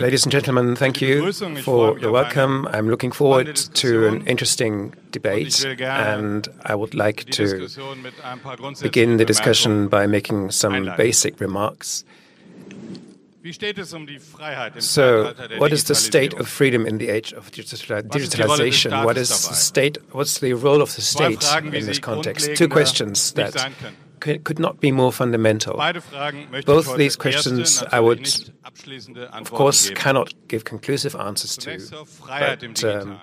Ladies and gentlemen, thank you for the welcome. I'm looking forward to an interesting debate, and I would like to begin the discussion by making some basic remarks. So, what is the state of freedom in the age of digitalization? What is the state? What's the role of the state in this context? Two questions that could not be more fundamental. Both these questions I would, of course, cannot give conclusive answers to. But um,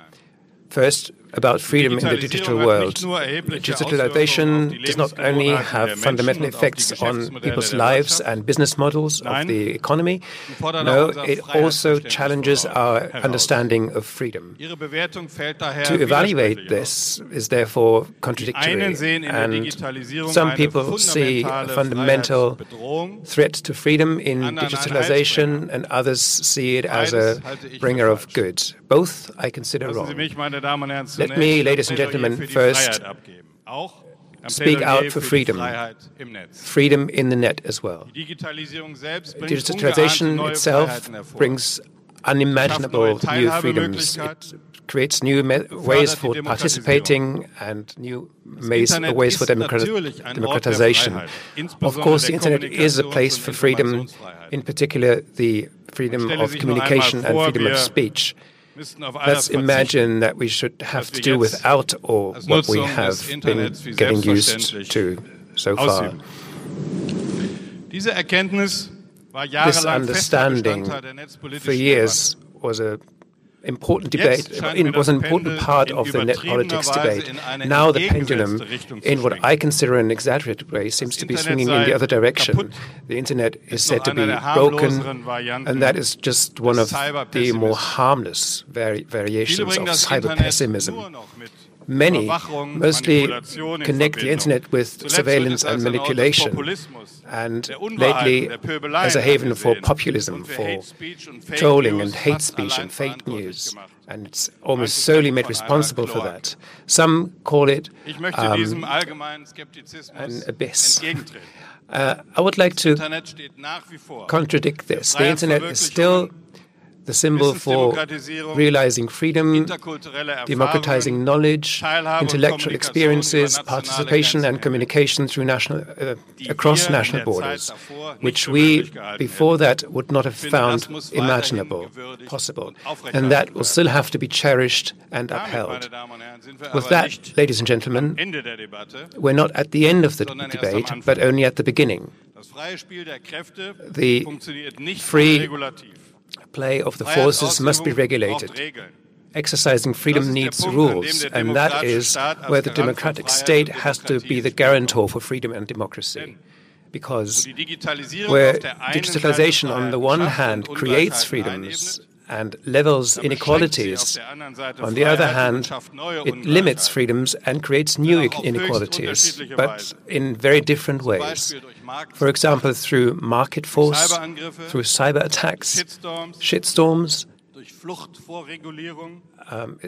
first, about freedom in the digital world. Digitalization does not only have fundamental effects on people's lives and business models of the economy, no, it also challenges our understanding of freedom. To evaluate this is therefore contradictory, and some people see a fundamental threat to freedom in digitalization, and others see it as a bringer of good. Both I consider wrong. Let me, ladies and gentlemen, first speak out for freedom, freedom in the net as well. Digitalization itself brings unimaginable new freedoms. It creates new ways for participating and new ways, ways for democratization. Of course, the internet is a place for freedom, in particular the freedom of communication and freedom of speech. Let's imagine that we should have to do without all what we have been getting used to so far. This understanding for years was a important debate. It was an important part of the net politics debate. Now the pendulum, in what I consider an exaggerated way, seems to be swinging in the other direction. The internet is said to be broken, and that is just one of the more harmless vari variations of cyber pessimism. Many mostly connect the internet with surveillance and manipulation, and lately as a haven for populism, for trolling and hate speech and fake news. And it's almost solely made responsible for that. Some call it um, an abyss. Uh, I would like to contradict this. The internet is still the symbol for realizing freedom, democratizing knowledge, intellectual experiences, participation and communication through national, uh, across national borders, which we before that would not have found imaginable, possible. And that will still have to be cherished and upheld. With that, ladies and gentlemen, we're not at the end of the debate, but only at the beginning. The free play of the forces must be regulated. Exercising freedom needs rules, and that is where the democratic state has to be the guarantor for freedom and democracy. Because where digitalization, on the one hand, creates freedoms and levels inequalities. On the other hand, it limits freedoms and creates new inequalities, but in very different ways. For example, through market force, through cyber attacks, shitstorms, um,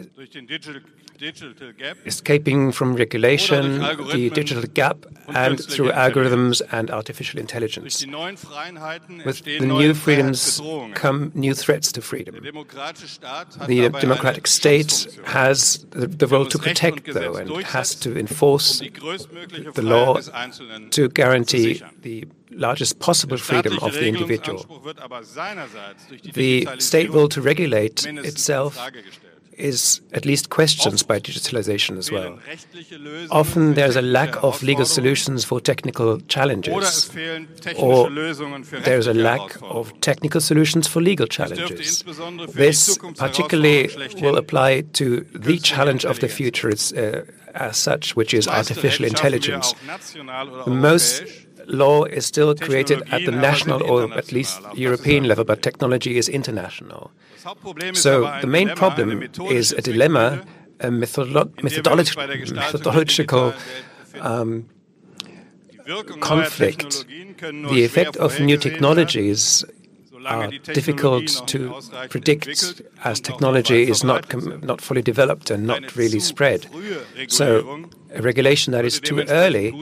escaping from regulation, the digital gap, and through algorithms and artificial intelligence. With the new freedoms come new threats to freedom. The democratic state has the role to protect, though, and has to enforce the law to guarantee the largest possible freedom of the individual. The state will to regulate itself is at least questions by digitalization as well. Often there's a lack of legal solutions for technical challenges, or there's a lack of technical solutions for legal challenges. This particularly will apply to the challenge of the future uh, as such, which is artificial intelligence. Most law is still created at the national or at least European level, but technology is international. So the main problem is a dilemma, a methodolo methodologi methodological um, conflict. The effect of new technologies are difficult to predict as technology is not, not fully developed and not really spread. So a regulation that is too early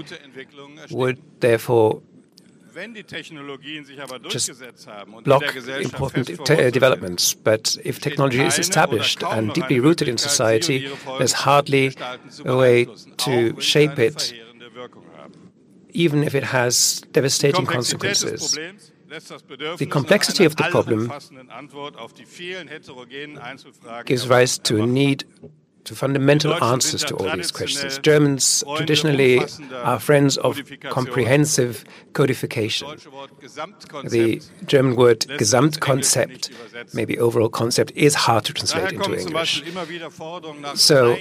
would therefore just block important te developments. But if technology is established and deeply rooted in society, there's hardly a way to shape it, even if it has devastating consequences. The complexity of the problem gives rise to a need to fundamental answers to all these questions. Germans traditionally are friends of comprehensive codification. The German word Gesamtkonzept, maybe overall concept, is hard to translate into English. So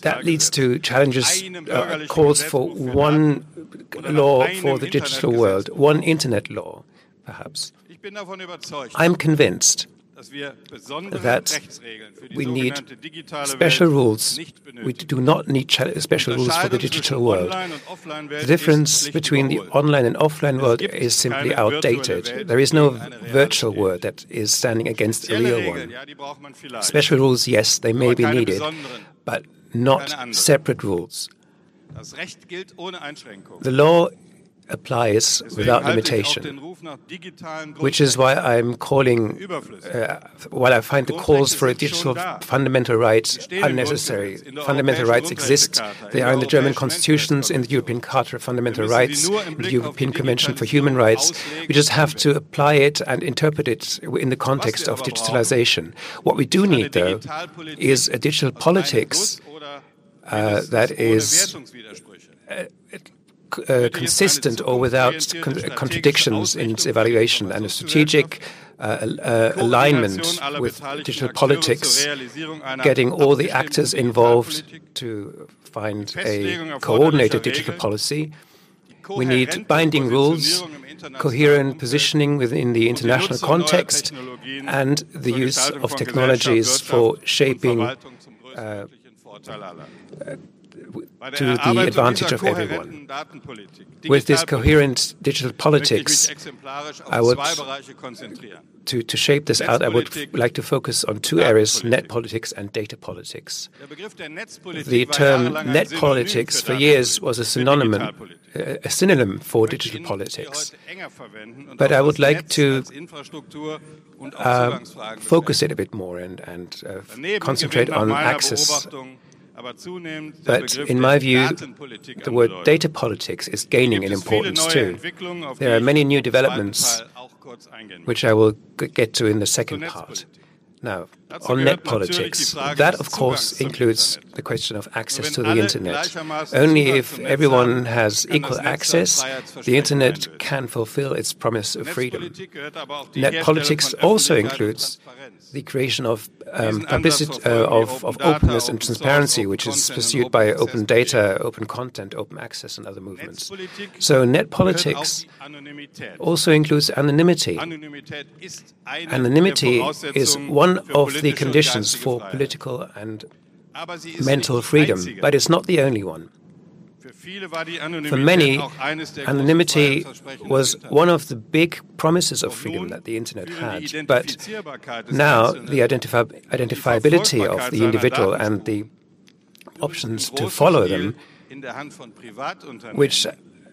that leads to challenges, uh, calls for one law for the digital world, one internet law, perhaps. I'm convinced that we need special rules. We do not need special rules for the digital world. The difference between the online and offline world is simply outdated. There is no virtual world that is standing against a real one. Special rules, yes, they may be needed, but not separate rules. The law applies without limitation, which is why I'm calling, uh, while I find the calls for a digital fundamental right unnecessary. Fundamental rights exist. They are in the German constitutions, in the European Charter of Fundamental Rights, in the European Convention for Human Rights. We just have to apply it and interpret it in the context of digitalization. What we do need, though, is a digital politics uh, that is uh, uh, consistent or without con contradictions in its evaluation and a strategic uh, uh, alignment with digital politics, getting all the actors involved to find a coordinated digital policy. We need binding rules, coherent positioning within the international context, and the use of technologies for shaping uh, to the advantage of everyone. With this coherent digital politics, I would, to, to shape this out, I would like to focus on two areas, net politics and data politics. The term net politics for years was a synonym, a synonym for digital politics. But I would like to uh, focus it a bit more and, and uh, concentrate on access but in my view, the word data politics is gaining in importance too. There are many new developments, which I will get to in the second part. Now, on net politics, that of course includes the question of access to the internet. Only if everyone has equal access, the internet can fulfill its promise of freedom. Net politics also includes the creation of um, publicity, uh, of, of openness and transparency, which is pursued by open data, open content, open access, and other movements. So, net politics also includes anonymity. Anonymity is one of the conditions for political and mental freedom, but it's not the only one. For many, anonymity was one of the big promises of freedom that the internet had. But now the identifi identifiability of the individual and the options to follow them, which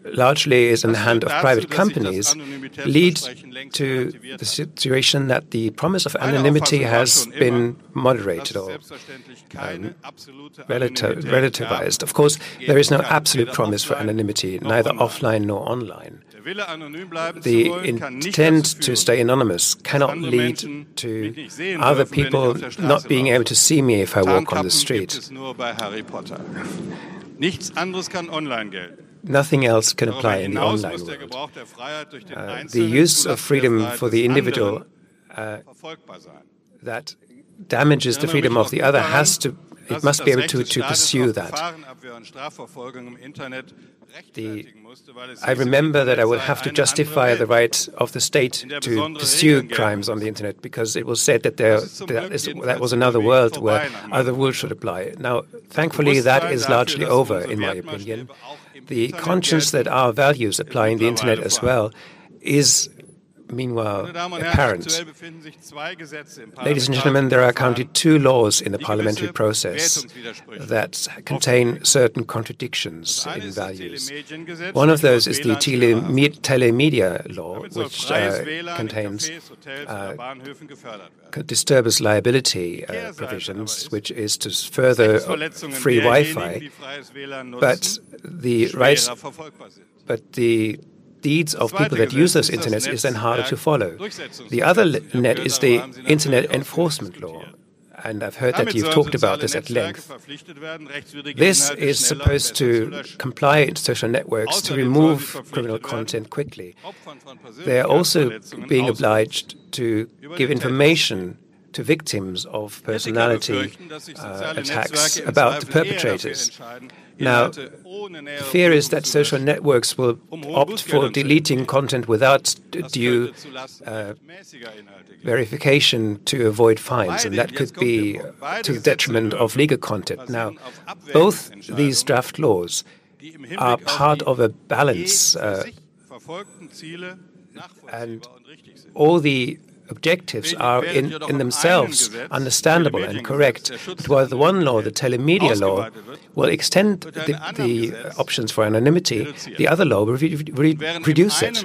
largely is in the hand of private companies, lead to the situation that the promise of anonymity has been moderated or um, relativized. Of course, there is no absolute promise for anonymity, neither offline nor online. The intent to stay anonymous cannot lead to other people not being able to see me if I walk on the street. Nothing else can apply in the online world. Uh, the use of freedom for the individual uh, that damages the freedom of the other has to it must be able to, to pursue that. The, I remember that I would have to justify the right of the state to pursue crimes on the internet because it was said that there, that, is, that was another world where other rules should apply. Now, thankfully, that is largely over, in my opinion the conscience that our values apply in the internet as well is meanwhile apparent. Ladies and gentlemen, there are currently two laws in the parliamentary process that contain certain contradictions in values. One of those is the tele telemedia law, which uh, contains uh, disturbance liability uh, provisions, which is to further free Wi-Fi, but the rights, but the deeds of people that use those internets is then harder to follow. The other net is the Internet Enforcement Law. And I've heard that you've talked about this at length. This is supposed to comply social networks to remove criminal content quickly. They are also being obliged to give information to victims of personality uh, attacks about the perpetrators. Now, the fear is that social networks will opt for deleting content without due uh, verification to avoid fines, and that could be to the detriment of legal content. Now, both these draft laws are part of a balance, uh, and all the objectives are in, in themselves understandable and correct. But while the one law, the telemedia law, will extend the, the options for anonymity, the other law will re re reduce it.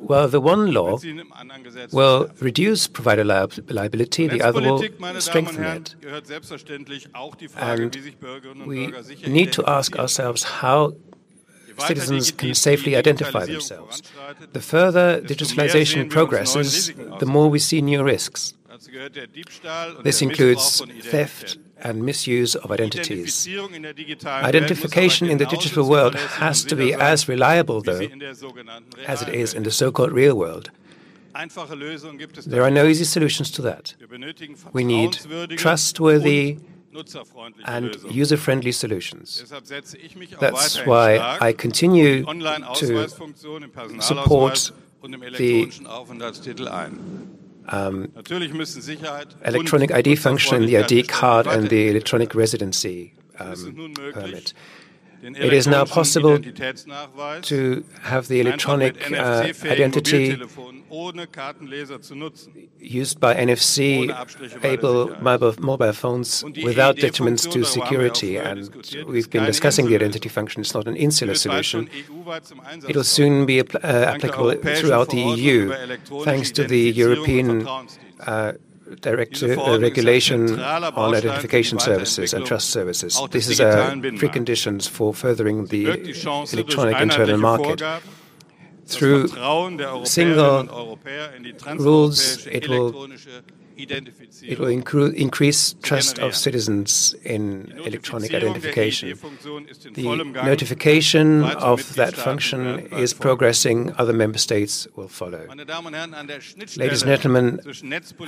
Well, the one law will reduce provider liability, the other will strengthen it. And we need to ask ourselves how citizens can safely identify themselves. The further digitalization progresses, the more we see new risks. This includes theft and misuse of identities. Identification in the digital world has to be as reliable, though, as it is in the so called real world. There are no easy solutions to that. We need trustworthy, and user friendly solutions. That's why I continue to support the um, electronic ID function the ID card and the electronic residency um, permit. It is now possible to have the electronic uh, identity used by NFC able mobile, mobile phones without detriments to security. And we've been discussing the identity function. It's not an insular solution. It will soon be uh, applicable throughout the EU, thanks to the European uh, direct uh, regulation on identification services and trust services. This is a preconditions for furthering the electronic internal market. Through single rules, it will it will increase trust of citizens in electronic identification. The notification of that function is progressing. Other member states will follow. Ladies and gentlemen,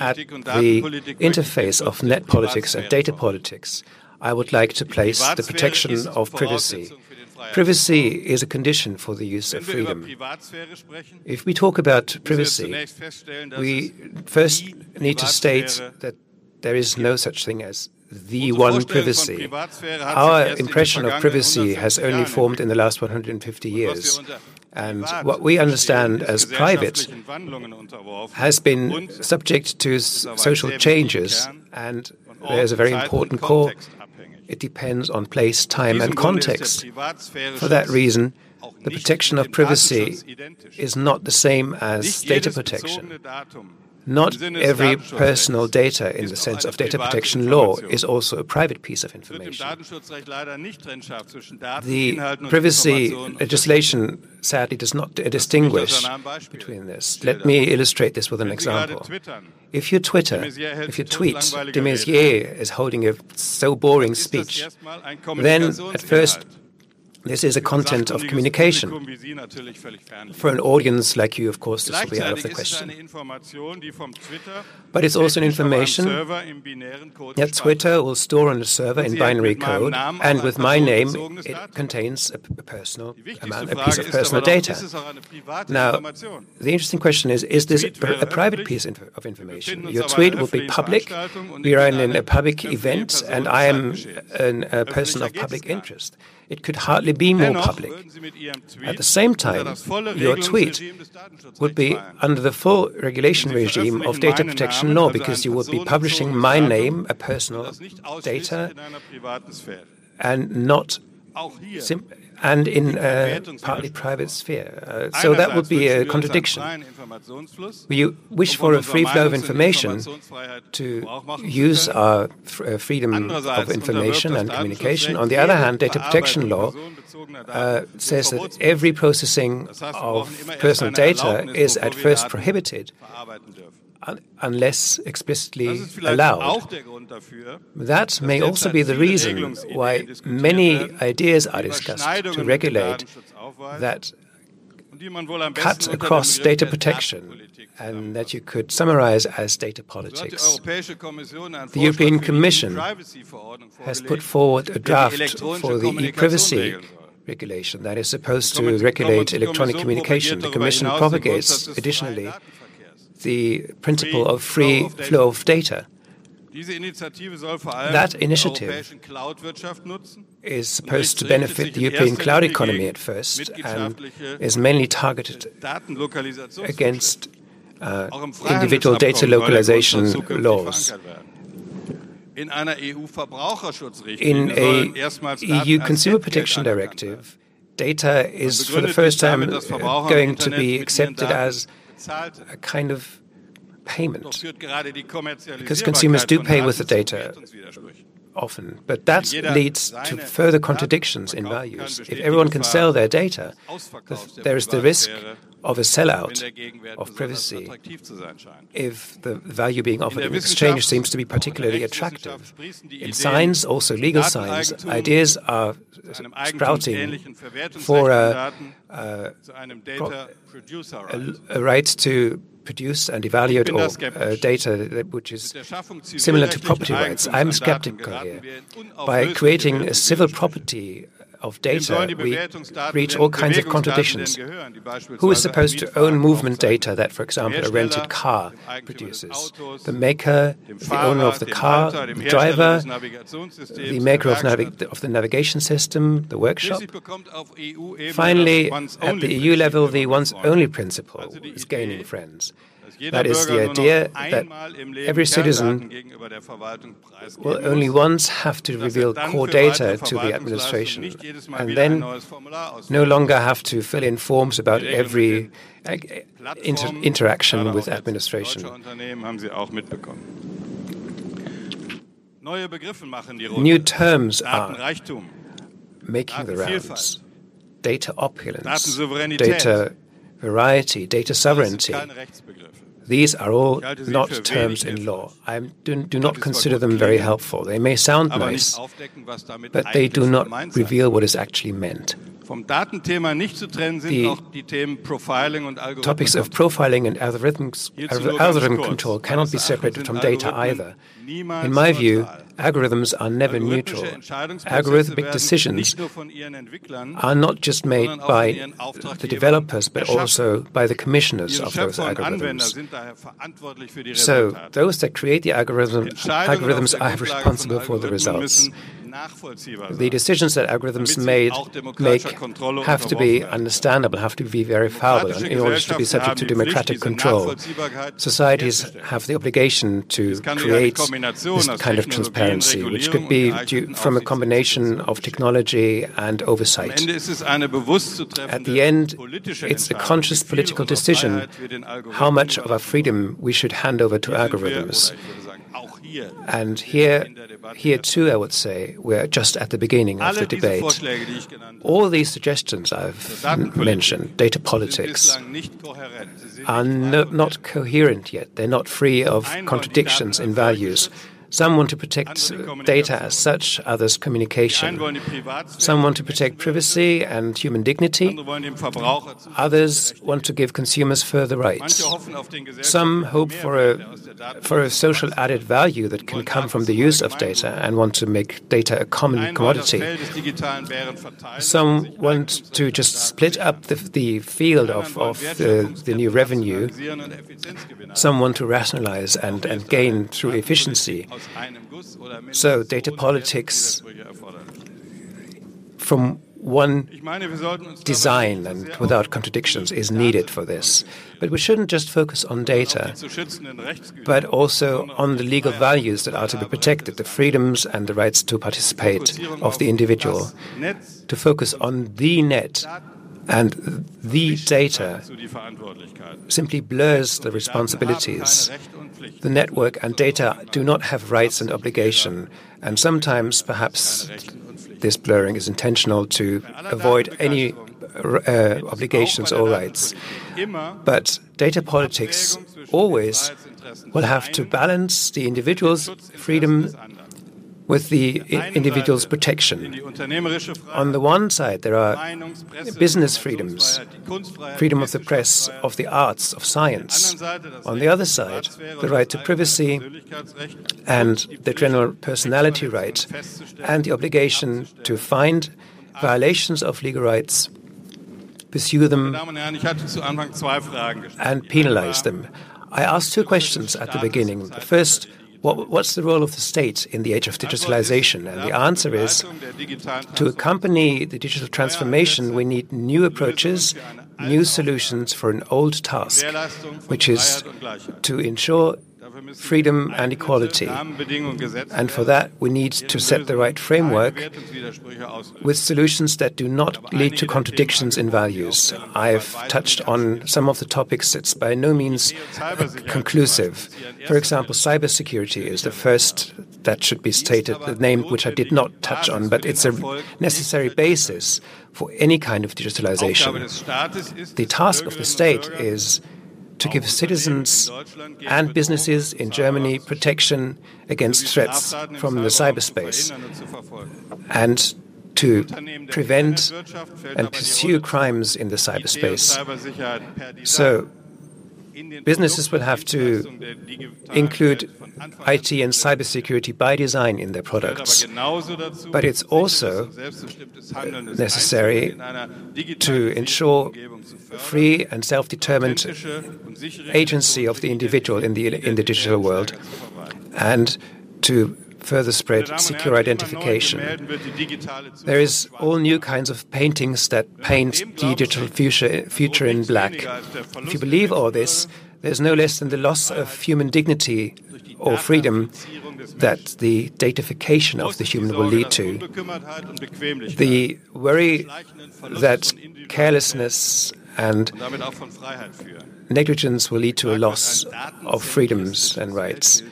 at the interface of net politics and data politics, I would like to place the protection of privacy Privacy is a condition for the use of freedom. If we talk about privacy, we first need to state that there is no such thing as the one privacy. Our impression of privacy has only formed in the last 150 years. And what we understand as private has been subject to social changes, and there's a very important core it depends on place, time, and context. For that reason, the protection of privacy is not the same as data protection. Not every personal data in the sense of data protection law is also a private piece of information. The privacy legislation sadly does not distinguish between this. Let me illustrate this with an example. If you Twitter, if you tweet, de Maizière is holding a so boring speech, then at first this is a content of communication. For an audience like you, of course, this will be out of the question. But it's also an information that Twitter will store on a server in binary code, and with my name, it contains a personal amount, a piece of personal data. Now, the interesting question is: Is this a private piece of information? Your tweet will be public. We are in a public event, and I am a person of public interest. It could hardly be more public. At the same time, your tweet would be under the full regulation regime of data protection law because you would be publishing my name, a personal data, and not and in a partly private sphere. Uh, so that would be a contradiction. We wish for a free flow of information to use our uh, freedom of information and communication. On the other hand, data protection law uh, says that every processing of personal data is at first prohibited unless explicitly allowed. That may also be the reason why many ideas are discussed to regulate that cut across data protection and that you could summarize as data politics. The European Commission has put forward a draft for the e-privacy regulation that is supposed to regulate electronic communication. The Commission propagates, additionally, the principle of free flow of data. That initiative is supposed to benefit the European cloud economy at first and is mainly targeted against uh, individual data localization laws. In a EU Consumer Protection Directive, data is for the first time going to be accepted as a kind of payment. Because consumers do pay with the data often, but that leads to further contradictions in values. If everyone can sell their data, there is the risk of a sellout of privacy if the value being offered in exchange seems to be particularly attractive. In science, also legal science, ideas are sprouting for a, uh, a, a right to produce and evaluate or uh, data which is similar to property rights. I'm skeptical here. By creating a civil property of data, we reach all kinds of contradictions. Who is supposed to own movement data that, for example, a rented car produces? The maker, the owner of the car, the driver, the maker of, of the navigation system, the workshop. Finally, at the EU level, the once only principle is gaining friends. That is the idea that every citizen will only once have to reveal core data to the administration. and then no longer have to fill in forms about every inter interaction with administration. New terms are making the rounds. Data opulence, data variety, data sovereignty. These are all not terms in law. I do, do not consider them very helpful. They may sound nice, but they do not reveal what is actually meant. The topics of profiling and algorithms, algorithm control cannot be separated from data either. In my view, algorithms are never neutral. Algorithmic decisions are not just made by the developers, but also by the commissioners of those algorithms. So, those that create the algorithm, algorithms are responsible for the results. The decisions that algorithms made, make have to be understandable, have to be verifiable in order to be subject to democratic control. Societies have the obligation to create this kind of transparency, which could be due from a combination of technology and oversight. At the end, it's a conscious political decision how much of our freedom we should hand over to algorithms. And here, here too, I would say, we're just at the beginning of the debate. All these suggestions I've mentioned, data politics, are no, not coherent yet. They're not free of contradictions in values. Some want to protect data as such, others communication. Some want to protect privacy and human dignity. Others want to give consumers further rights. Some hope for a, for a social added value that can come from the use of data and want to make data a common commodity. Some want to just split up the, the field of, of uh, the, the new revenue. Some want to rationalize and, and gain through efficiency. So, data politics, from one design and without contradictions is needed for this. But we shouldn't just focus on data, but also on the legal values that are to be protected, the freedoms and the rights to participate of the individual, to focus on the net and the data simply blurs the responsibilities. The network and data do not have rights and obligation, and sometimes perhaps this blurring is intentional to avoid any uh, obligations or rights. But data politics always will have to balance the individual's freedom with the individual's protection. On the one side, there are business freedoms, freedom of the press, of the arts, of science. On the other side, the right to privacy and the general personality right, and the obligation to find violations of legal rights, pursue them, and penalize them. I asked two questions at the beginning. The first, what, what's the role of the state in the age of digitalization? And the answer is to accompany the digital transformation, we need new approaches, new solutions for an old task, which is to ensure freedom and equality. And for that, we need to set the right framework with solutions that do not lead to contradictions in values. I've touched on some of the topics that's by no means conclusive. For example, cybersecurity is the first that should be stated, the name which I did not touch on, but it's a necessary basis for any kind of digitalization. The task of the state is to give citizens and businesses in Germany protection against threats from the cyberspace and to prevent and pursue crimes in the cyberspace. So, businesses will have to include IT and cybersecurity by design in their products. But it's also necessary to ensure free and self-determined agency of the individual in the in the digital world, and to further spread secure identification. There is all new kinds of paintings that paint the digital future, future in black. If you believe all this, there's no less than the loss of human dignity or freedom that the datification of the human will lead to. The worry that carelessness and negligence will lead to a loss of freedoms and rights.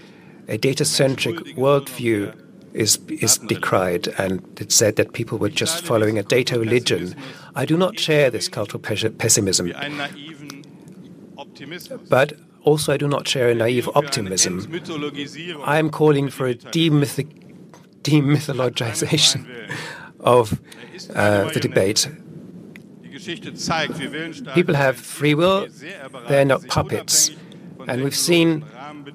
A data centric worldview is, is decried, and it's said that people were just following a data religion. I do not share this cultural pessimism. But also, I do not share a naive optimism. I am calling for a demythologization of uh, the debate. People have free will, they're not puppets. And we've seen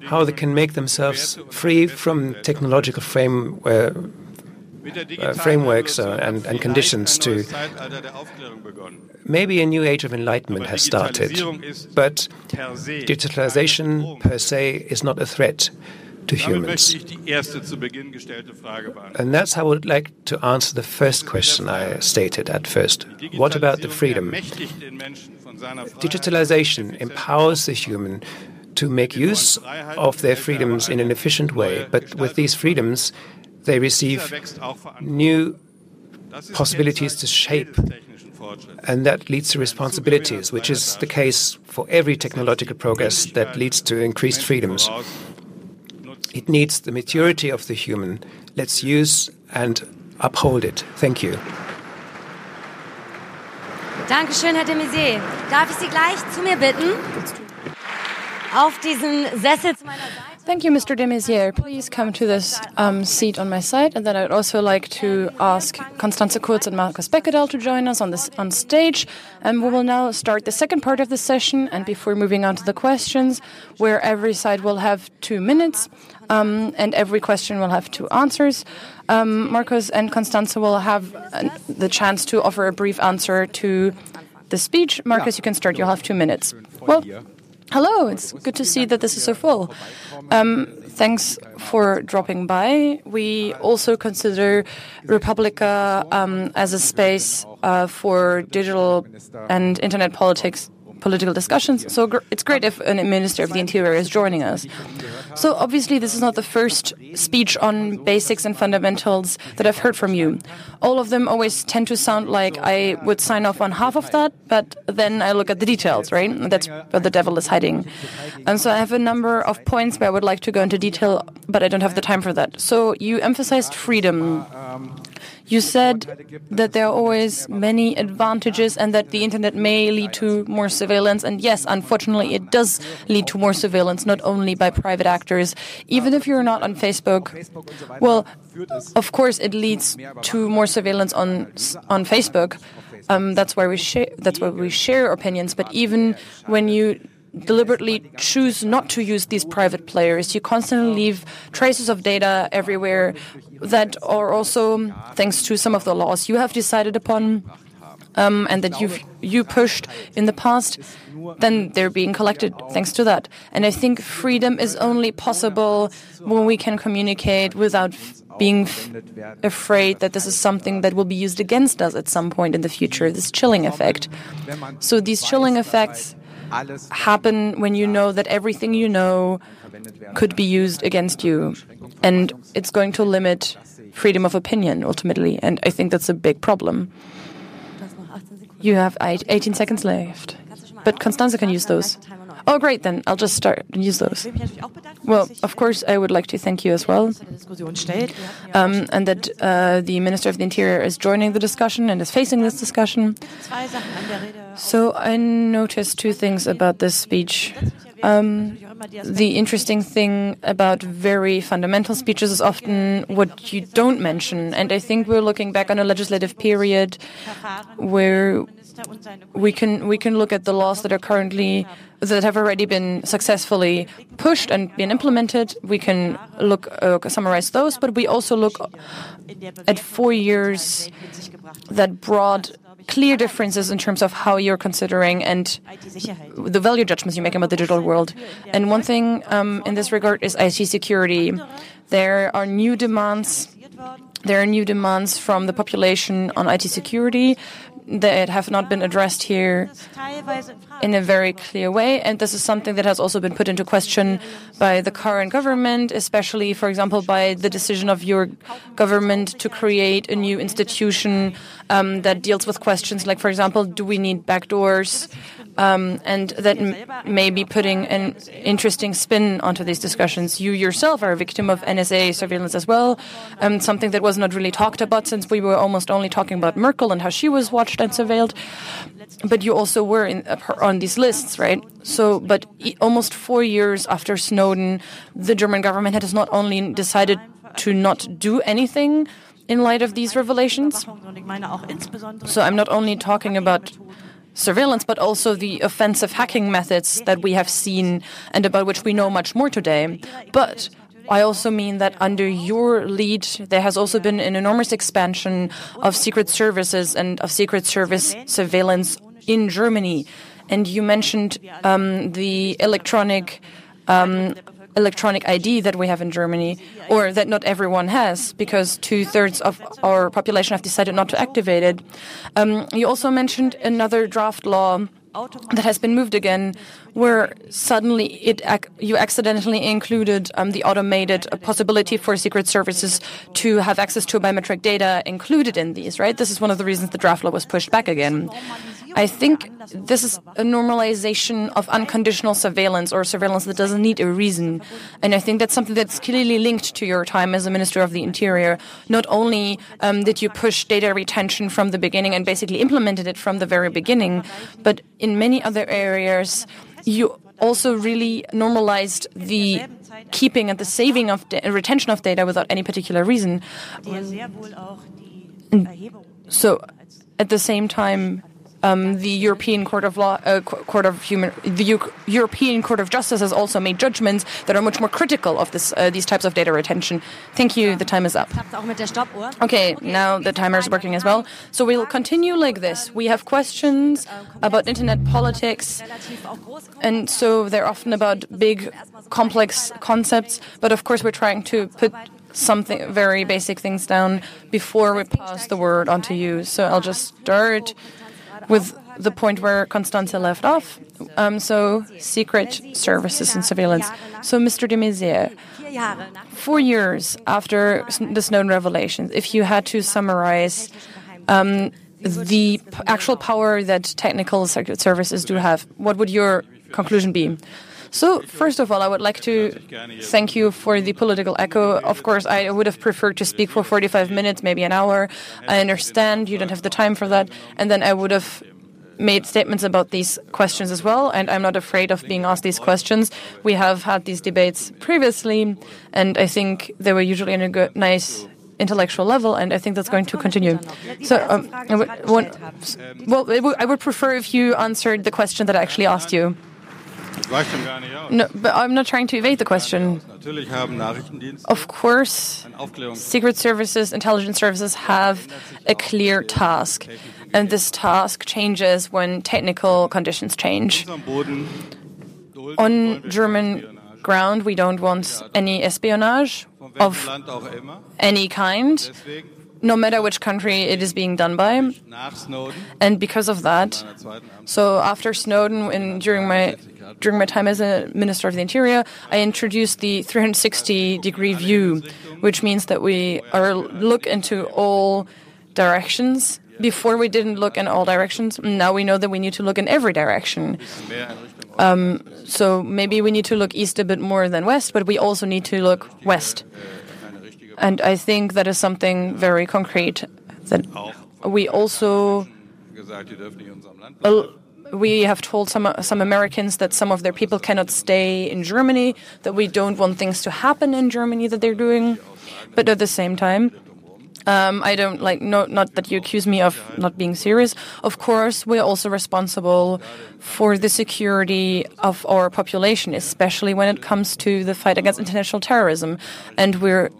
how they can make themselves free from technological frame, uh, uh, frameworks uh, and, and, conditions to. Maybe a new age of enlightenment has started, but digitalization per se is not a threat to humans. And that's how I would like to answer the first question I stated at first. What about the freedom? Digitalization empowers the human to make use of their freedoms in an efficient way, but with these freedoms, they receive new possibilities to shape. And that leads to responsibilities, which is the case for every technological progress that leads to increased freedoms. It needs the maturity of the human. Let's use and uphold it. Thank you. Dankeschön, Herr de. Darf ich Sie gleich zu mir bitten? Thank you, Mr. de Maizière. Please come to this um, seat on my side. And then I'd also like to ask Constanze Kurz and Markus Beckedahl to join us on this on stage. And we will now start the second part of the session. And before moving on to the questions, where every side will have two minutes, um, and every question will have two answers. Um, Markus and Constanze will have uh, the chance to offer a brief answer to the speech. Markus, you can start. You'll have two minutes. Well, Hello, it's good to see that this is so full. Um, thanks for dropping by. We also consider re:publica um, as a space uh, for digital and internet politics political discussions. So gr it's great if a Minister of the Interior is joining us. So obviously, this is not the first speech on basics and fundamentals that I've heard from you. All of them always tend to sound like I would sign off on half of that, but then I look at the details, right? That's where the devil is hiding. And so I have a number of points where I would like to go into detail, but I don't have the time for that. So you emphasized freedom. You said that there are always many advantages and that the internet may lead to more surveillance. And yes, unfortunately, it does lead to more surveillance, not only by private actors. Even if you're not on Facebook, well, of course, it leads to more surveillance on on Facebook. Um, that's why we share. That's why we share opinions. But even when you deliberately choose not to use these private players. You constantly leave traces of data everywhere that are also, thanks to some of the laws you have decided upon, um, and that you've you pushed in the past, then they're being collected thanks to that. And I think freedom is only possible when we can communicate without being afraid that this is something that will be used against us at some point in the future. This chilling effect. So these chilling effects happen when you know that everything you know could be used against you. And it's going to limit freedom of opinion ultimately. And I think that's a big problem. You have 18 seconds left. But Constanze can use those. Oh, great, then I'll just start use those. Well, of course, I would like to thank you as well. Um, and that uh, the Minister of the Interior is joining the discussion and is facing this discussion. So I noticed two things about this speech. Um, the interesting thing about very fundamental speeches is often what you don't mention. And I think we're looking back on a legislative period where we can we can look at the laws that are currently that have already been successfully pushed and been implemented. We can look uh, summarize those, but we also look at four years that brought clear differences in terms of how you're considering and the value judgments you make about the digital world. And one thing um, in this regard is IT security. There are new demands. There are new demands from the population on IT security that have not been addressed here in a very clear way. And this is something that has also been put into question by the current government, especially, for example, by the decision of your government to create a new institution um, that deals with questions like, for example, do we need backdoors? Um, and that may be putting an interesting spin onto these discussions. You yourself are a victim of NSA surveillance as well, um, something that was not really talked about since we were almost only talking about Merkel and how she was watched and surveilled. But you also were in, uh, on these lists, right? So, but almost four years after Snowden, the German government has not only decided to not do anything in light of these revelations. So I'm not only talking about surveillance, but also the offensive hacking methods that we have seen and about which we know much more today. But I also mean that under your lead, there has also been an enormous expansion of secret services and of secret service surveillance in Germany. And you mentioned um, the electronic um, electronic ID that we have in Germany, or that not everyone has, because two thirds of our population have decided not to activate it. Um, you also mentioned another draft law that has been moved again, where suddenly it you accidentally included um, the automated possibility for secret services to have access to biometric data included in these. Right, this is one of the reasons the draft law was pushed back again. I think this is a normalization of unconditional surveillance or surveillance that doesn't need a reason. And I think that's something that's clearly linked to your time as a Minister of the Interior. Not only um, did you push data retention from the beginning and basically implemented it from the very beginning, but in many other areas, you also really normalized the keeping and the saving of uh, retention of data without any particular reason. So, at the same time, um, the European Court of Law, uh, Court of Human, the U European Court of Justice has also made judgments that are much more critical of this, uh, these types of data retention. Thank you. The time is up. Okay, now the timer is working as well. So we'll continue like this. We have questions about internet politics, and so they're often about big, complex concepts. But of course, we're trying to put something very basic things down before we pass the word on to you. So I'll just start with the point where Constanze left off. Um, so, secret services and surveillance. So, Mr. de Maizière, four years after the Snowden revelations, if you had to summarize um, the actual power that technical services do have, what would your conclusion be? So, first of all, I would like to thank you for the political echo. Of course, I would have preferred to speak for 45 minutes, maybe an hour. I understand you don't have the time for that. And then I would have made statements about these questions as well, and I'm not afraid of being asked these questions. We have had these debates previously, and I think they were usually in a good, nice intellectual level, and I think that's going to continue. So, um, I would, well, I would prefer if you answered the question that I actually asked you. No, but I'm not trying to evade the question. Of course, secret services, intelligence services have a clear task, and this task changes when technical conditions change. On German ground, we don't want any espionage of any kind no matter which country it is being done by. And because of that, so after Snowden, and during my during my time as a Minister of the Interior, I introduced the 360 degree view, which means that we are look into all directions. Before we didn't look in all directions. Now we know that we need to look in every direction. Um, so maybe we need to look east a bit more than west, but we also need to look west. And I think that is something very concrete that we also we have told some some Americans that some of their people cannot stay in Germany, that we don't want things to happen in Germany that they're doing, but at the same time. Um, I don't like no, not that you accuse me of not being serious. Of course, we're also responsible for the security of our population, especially when it comes to the fight against international terrorism, and we're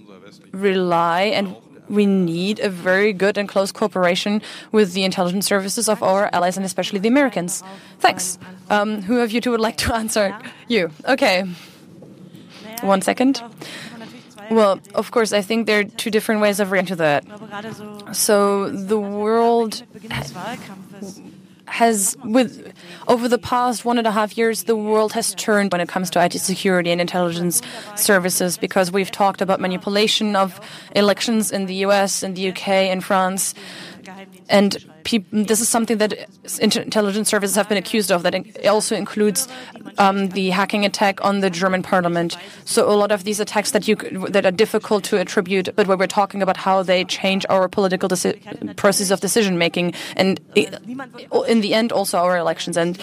rely and we need a very good and close cooperation with the intelligence services of our allies and especially the Americans. Thanks. Um, who of you two would like to answer? You. Okay. One second. Well, of course, I think there are two different ways of reacting to that. So the world has with over the past one and a half years the world has turned when it comes to IT security and intelligence services because we've talked about manipulation of elections in the US in the UK in France and this is something that intelligence services have been accused of. That also includes um, the hacking attack on the German parliament. So a lot of these attacks that you that are difficult to attribute, but where we're talking about how they change our political process of decision making, and in the end, also our elections. And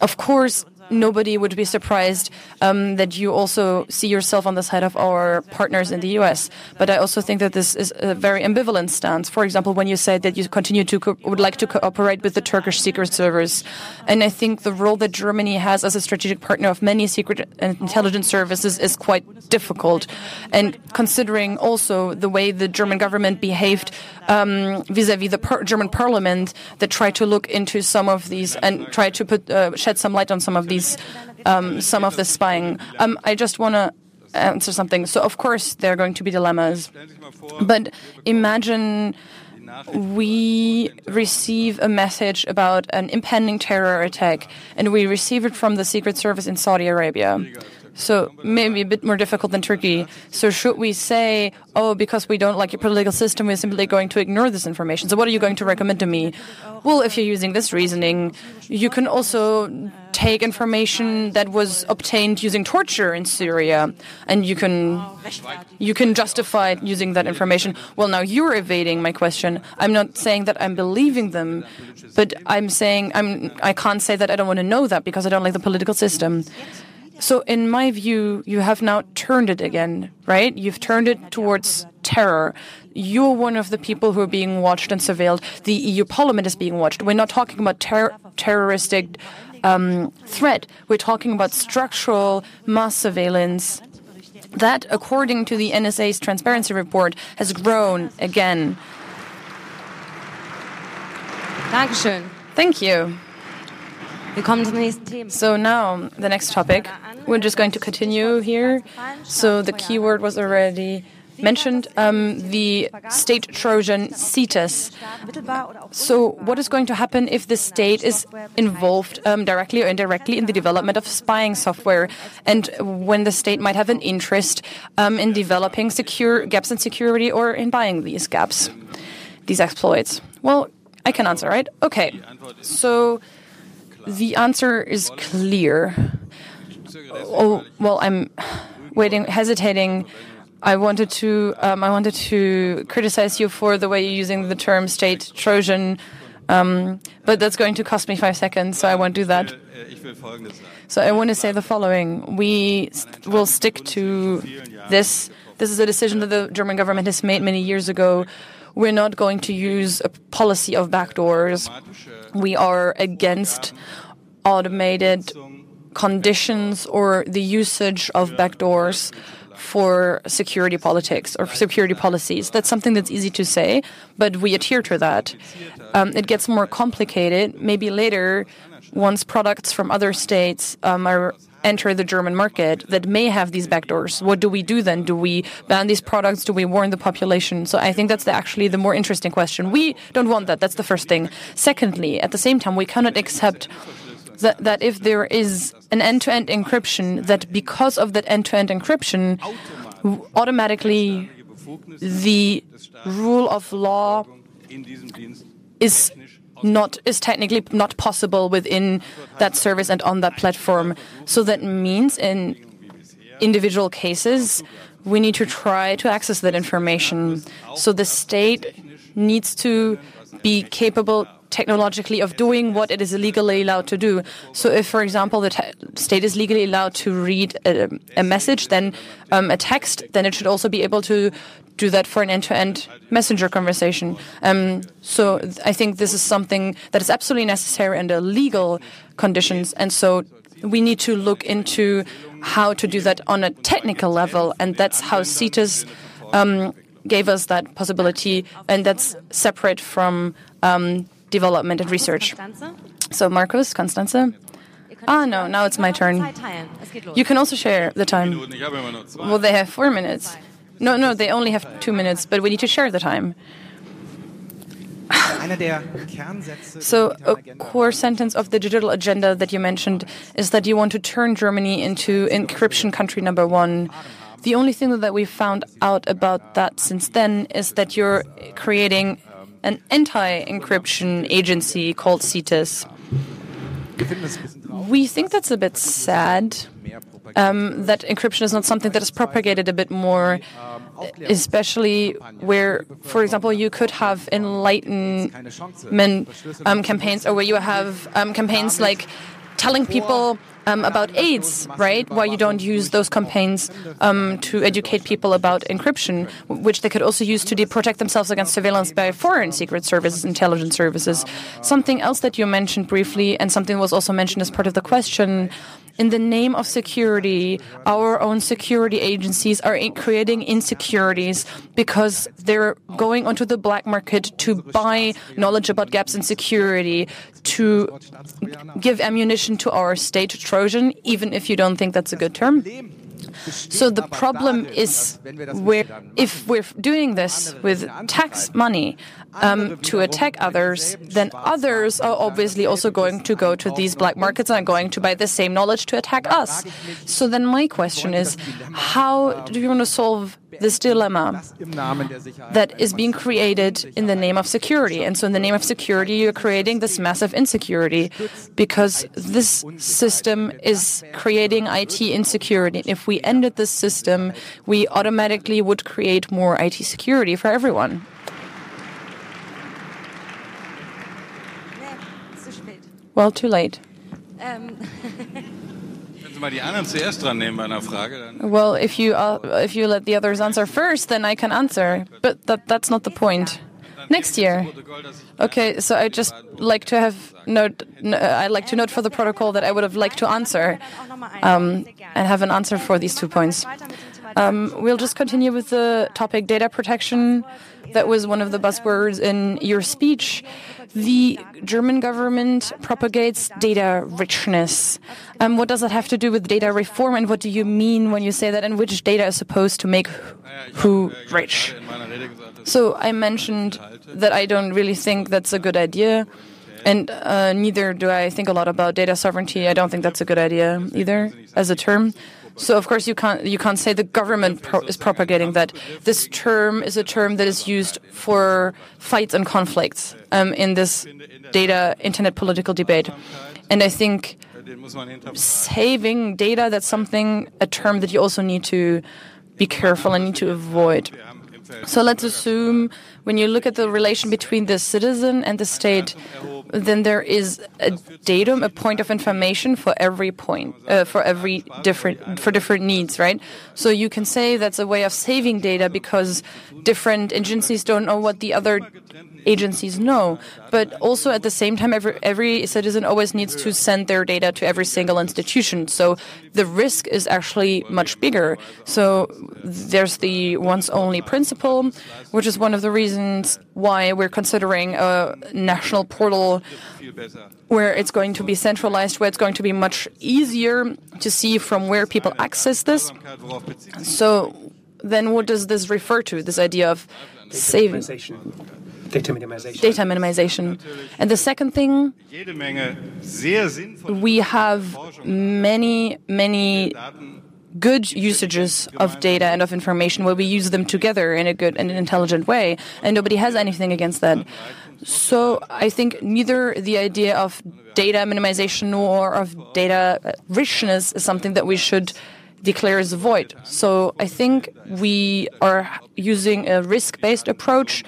of course, nobody would be surprised um, that you also see yourself on the side of our partners in the US. But I also think that this is a very ambivalent stance. For example, when you said that you continue to would like to cooperate with the Turkish secret service, and I think the role that Germany has as a strategic partner of many secret and intelligence services is quite difficult. And considering also the way the German government behaved um, vis-à-vis the par German parliament, that tried to look into some of these and try to put uh, shed some light on some of these these um, some of the spying. Um, I just want to answer something. So of course there are going to be dilemmas, but imagine we receive a message about an impending terror attack, and we receive it from the Secret Service in Saudi Arabia. So maybe a bit more difficult than Turkey. So should we say, oh, because we don't like your political system, we're simply going to ignore this information? So what are you going to recommend to me? Well, if you're using this reasoning, you can also take information that was obtained using torture in Syria, and you can you can justify using that information. Well, now you're evading my question. I'm not saying that I'm believing them, but I'm saying I'm I can't say that I don't want to know that because I don't like the political system. So, in my view, you have now turned it again, right? You've turned it towards terror. You're one of the people who are being watched and surveilled. The EU Parliament is being watched. We're not talking about ter- terroristic um, threat. We're talking about structural mass surveillance that, according to the NSA's transparency report, has grown again. Dankeschön. Thank you. So now the next topic. We're just going to continue here. So the keyword was already mentioned um, the state Trojan ZITiS. So, what is going to happen if the state is involved um, directly or indirectly in the development of spying software, and when the state might have an interest um, in developing secure gaps in security or in buying these gaps, these exploits? Well, I can answer, right? Okay. So, the answer is clear. Oh, well, I'm waiting, hesitating I wanted to um, I wanted to criticize you for the way you're using the term state Trojan, um, but that's going to cost me five seconds, so I won't do that. So I want to say the following: We will stick to this. This is a decision that the German government has made many years ago. We're not going to use a policy of backdoors. We are against automated conditions or the usage of backdoors for security politics or security policies. That's something that's easy to say, but we adhere to that. Um, it gets more complicated maybe later once products from other states um, are enter the German market that may have these backdoors. What do we do then? Do we ban these products? Do we warn the population? So I think that's the, actually the more interesting question. We don't want that. That's the first thing. Secondly, at the same time, we cannot accept that, that if there is an end-to-end encryption, that because of that end-to-end encryption, automatically the rule of law is not is technically not possible within that service and on that platform. So that means in individual cases we need to try to access that information. So the state needs to be capable technologically of doing what it is legally allowed to do. So, if, for example, the state is legally allowed to read a, a message, then um, a text, then it should also be able to do that for an end-to-end messenger conversation. Um, so, I think this is something that is absolutely necessary under legal conditions, and so we need to look into how to do that on a technical level, and that's how ZITiS um, gave us that possibility, and that's separate from um, development and research. So, Markus, Constanze. Ah, no, now it's my turn. You can also share the time. Well, they have four minutes. No, no, they only have two minutes, but we need to share the time. so, a core sentence of the digital agenda that you mentioned is that you want to turn Germany into encryption country number one. The only thing that we've found out about that since then is that you're creating an anti encryption agency called ZITiS. We think that's a bit sad. Um, that encryption is not something that is propagated a bit more, especially where, for example, you could have enlightenment um, campaigns or where you have um, campaigns like telling people um, about AIDS, right? Why you don't use those campaigns um, to educate people about encryption, which they could also use to protect themselves against surveillance by foreign secret services, intelligence services. Something else that you mentioned briefly, and something was also mentioned as part of the question in the name of security, our own security agencies are creating insecurities because they're going onto the black market to buy knowledge about gaps in security, to give ammunition to our state Trojan, even if you don't think that's a good term. So the problem is where if we're doing this with tax money um, to attack others, then others are obviously also going to go to these black markets and are going to buy the same knowledge to attack us. So then my question is, how do you want to solve this dilemma that is being created in the name of security. And so, in the name of security, you're creating this massive insecurity because this system is creating IT insecurity. If we ended this system, we automatically would create more IT security for everyone. Well, too late. Um, Well, if you uh, if you let the others answer first, then I can answer. But that that's not the point. Next year. Okay, so I just like to have note. I'd like to note for the protocol that I would have liked to answer um, and have an answer for these two points. Um, we'll just continue with the topic data protection. That was one of the buzzwords in your speech. The German government propagates data richness. Um, what does that have to do with data reform, and what do you mean when you say that, and which data is supposed to make who rich? So I mentioned that I don't really think that's a good idea. And uh, neither do I think a lot about data sovereignty. I don't think that's a good idea either as a term. So of course you can't you can't say the government pro is propagating that. This term is a term that is used for fights and conflicts um, in this data internet political debate, and I think saving data that's something a term that you also need to be careful and need to avoid. So let's assume when you look at the relation between the citizen and the state, then there is a datum, a point of information for every point, uh, for every different, for different needs, right? So you can say that's a way of saving data because different agencies don't know what the other agencies know. But also at the same time, every, every citizen always needs to send their data to every single institution. So the risk is actually much bigger. So there's the once only principle, which is one of the reasons why we're considering a national portal where it's going to be centralized, where it's going to be much easier to see from where people access this. So then what does this refer to, this idea of saving? Data minimization. Data minimization. And the second thing, we have many, many good usages of data and of information where we use them together in a good and an intelligent way, and nobody has anything against that. So I think neither the idea of data minimization nor of data richness is something that we should declares void. So I think we are using a risk-based approach.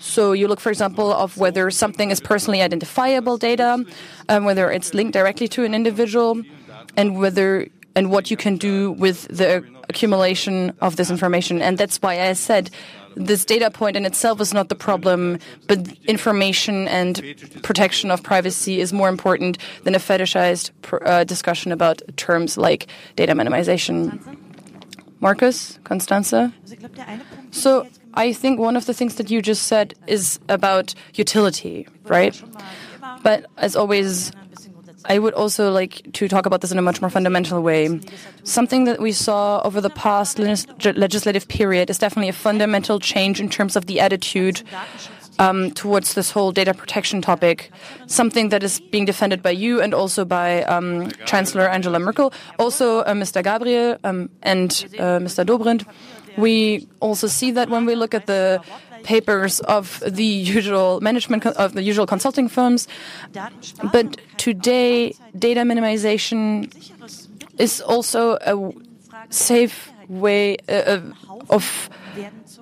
So you look, for example, of whether something is personally identifiable data, um, whether it's linked directly to an individual, and whether and what you can do with the accumulation of this information. And that's why I said this data point in itself is not the problem, but information and protection of privacy is more important than a fetishized uh, discussion about terms like data minimization. Markus, Constanze? So I think one of the things that you just said is about utility, right? But as always, I would also like to talk about this in a much more fundamental way. Something that we saw over the past legislative period is definitely a fundamental change in terms of the attitude um, towards this whole data protection topic, something that is being defended by you and also by um, Chancellor Angela Merkel, also uh, Mr. Gabriel um, and uh, Mr. Dobrindt. We also see that when we look at the papers of the usual management of the usual consulting firms. But today, data minimization is also a safe way uh, of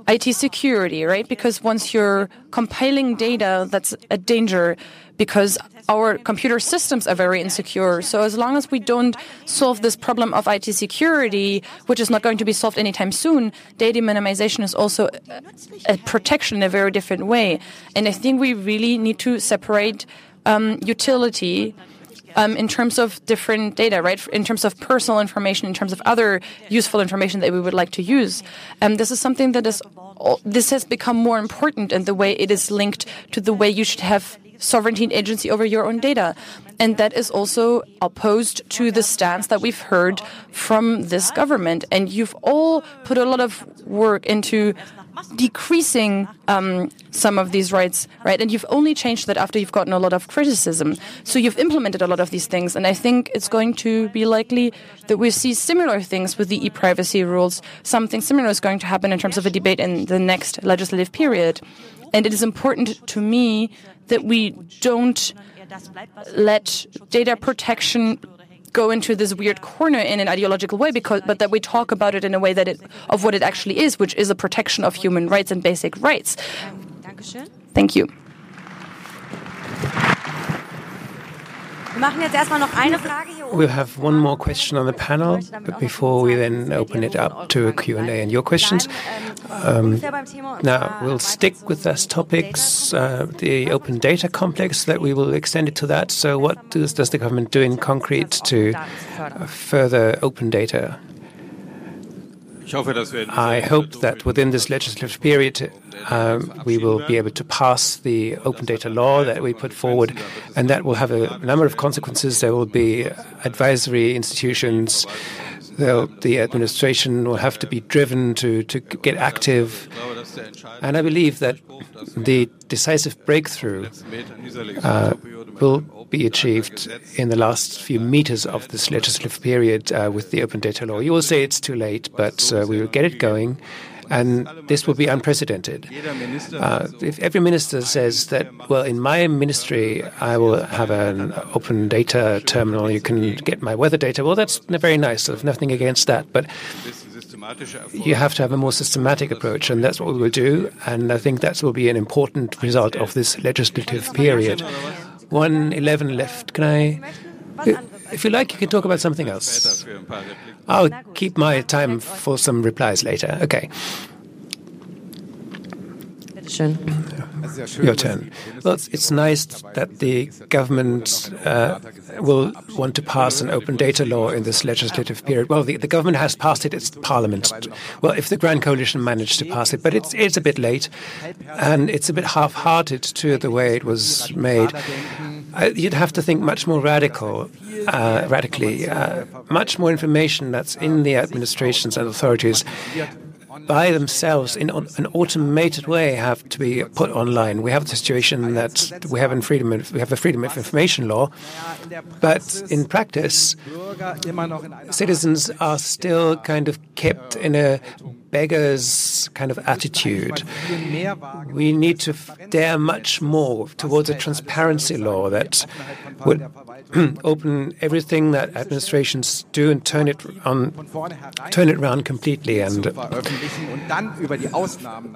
IT security, right? Because once you're compiling data, that's a danger because our computer systems are very insecure. So as long as we don't solve this problem of IT security, which is not going to be solved anytime soon, data minimization is also a, protection in a very different way. And I think we really need to separate um, utility um, in terms of different data, right? In terms of personal information, in terms of other useful information that we would like to use. Um, this is something that is, this has become more important in the way it is linked to the way you should have sovereignty and agency over your own data. And that is also opposed to the stance that we've heard from this government. And you've all put a lot of work into decreasing um, some of these rights, right? And you've only changed that after you've gotten a lot of criticism. So you've implemented a lot of these things, and I think it's going to be likely that we see similar things with the e-privacy rules. Something similar is going to happen in terms of a debate in the next legislative period. And it is important to me that we don't let data protection go into this weird corner in an ideological way because but that we talk about it in a way that it of what it actually is which is a protection of human rights and basic rights. Thank you we'll have one more question on the panel, but before we then open it up to a Q&A and your questions. Um, now, we'll stick with those topics, uh, the open data complex, that we will extend it to that. So what does, does the government do in concrete to uh, further open data? I hope that within this legislative period, um, we will be able to pass the open data law that we put forward, and that will have a number of consequences. There will be advisory institutions. The administration will have to be driven to, to get active. And I believe that the decisive breakthrough uh, will be achieved in the last few meters of this legislative period uh, with the open data law. You will say it's too late, but uh, we will get it going. And this will be unprecedented. Uh, if every minister says that, well, in my ministry, I will have an open data terminal, you can get my weather data, well, that's very nice. I have nothing against that. But you have to have a more systematic approach, and that's what we will do. And I think that will be an important result of this legislative period. 111 left. Can I? If you like, you can talk about something else. I'll keep my time for some replies later. Okay. Your turn. Well, it's, nice that the government uh, will want to pass an open data law in this legislative period. Well, the, the government has passed it, it's Parliament. Well, if the Grand Coalition managed to pass it, but it's, it's a bit late and it's a bit half hearted to the way it was made. Uh, you'd have to think much more radical, uh, radically, uh, much more information that's in the administrations and authorities by themselves in an automated way have to be put online. We have the situation that we have in freedom of, we have a freedom of information law, but in practice, citizens are still kind of kept in a beggar's kind of attitude. We need to dare much more towards a transparency law that would open everything that administrations do and turn it on, turn it around completely, and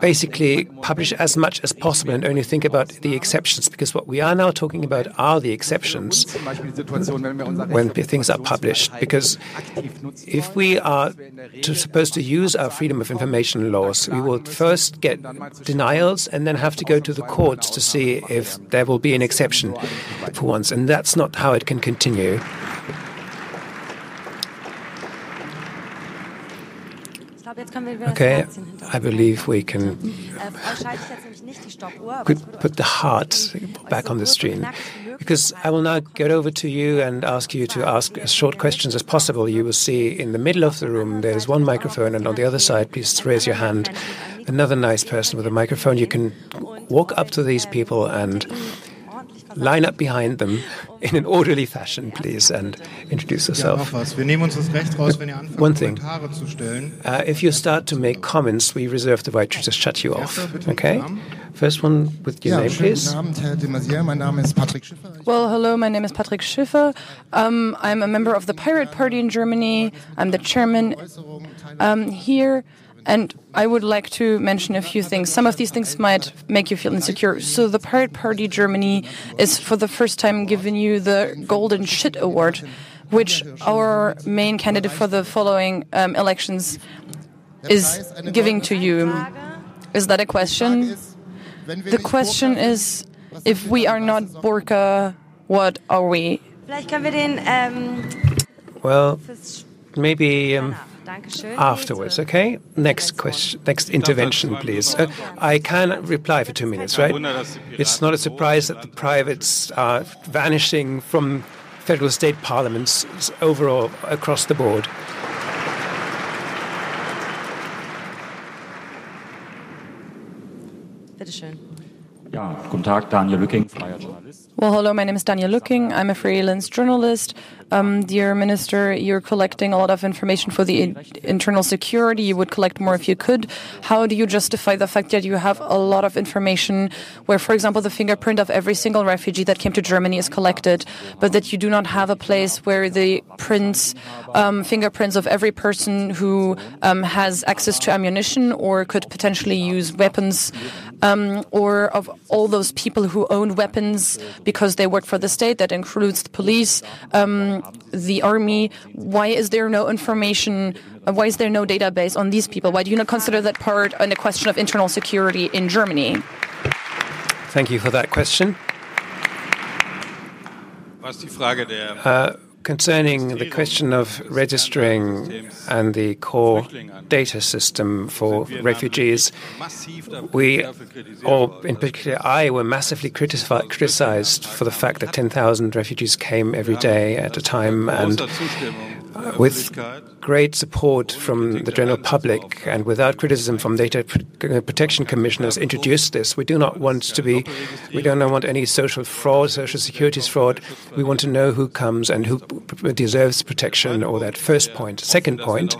basically publish as much as possible and only think about the exceptions. Because what we are now talking about are the exceptions when things are published. Because if we are to, supposed to use our freedom of information laws, we will first get denials and then have to go to the courts to see if there will be an exception for once, and that's not how it can continue. Okay, I believe we can put the heart back on the screen. Because I will now get over to you and ask you to ask as short questions as possible. You will see in the middle of the room there's one microphone, and on the other side, please raise your hand. Another nice person with a microphone. You can walk up to these people and line up behind them in an orderly fashion, please, and introduce yourself. One thing, uh, if you start to make comments, we reserve the right to just shut you off, okay? First one with your name, please. Well, hello, my name is Patrick Schiffer. Um, I'm a member of the Pirate Party in Germany. I'm the chairman um, here. And I would like to mention a few things. Some of these things might make you feel insecure. So, the Pirate Party Germany is for the first time giving you the Golden Shit Award, which our main candidate for the following um, elections is giving to you. Is that a question? The question is if we are not Burka, what are we? Well, maybe. Um, afterwards. Okay. Next question. Next intervention, please. Uh, I can reply for two minutes, right? It's not a surprise that the privates are vanishing from federal state parliaments overall across the board. Well, hello, my name is Daniel Lücking. I'm a freelance journalist um, dear Minister, you're collecting a lot of information for the internal security. You would collect more if you could. How do you justify the fact that you have a lot of information where, for example, the fingerprint of every single refugee that came to Germany is collected, but that you do not have a place where the prints, um, fingerprints of every person who um, has access to ammunition or could potentially use weapons, um, or of all those people who own weapons because they work for the state, that includes the police, um, the army. Why is there no information? Uh, why is there no database on these people? Why do you not consider that part in a question of internal security in Germany? Thank you for that question. Uh, concerning the question of registering and the core data system for refugees, we, or in particular I, were massively criticized for the fact that 10,000 refugees came every day at a time and with great support from the general public and without criticism from data uh, protection commissioners introduced this. We do not want to be, we don't want any social fraud, social securities fraud. We want to know who comes and who deserves protection or that first point. Second point,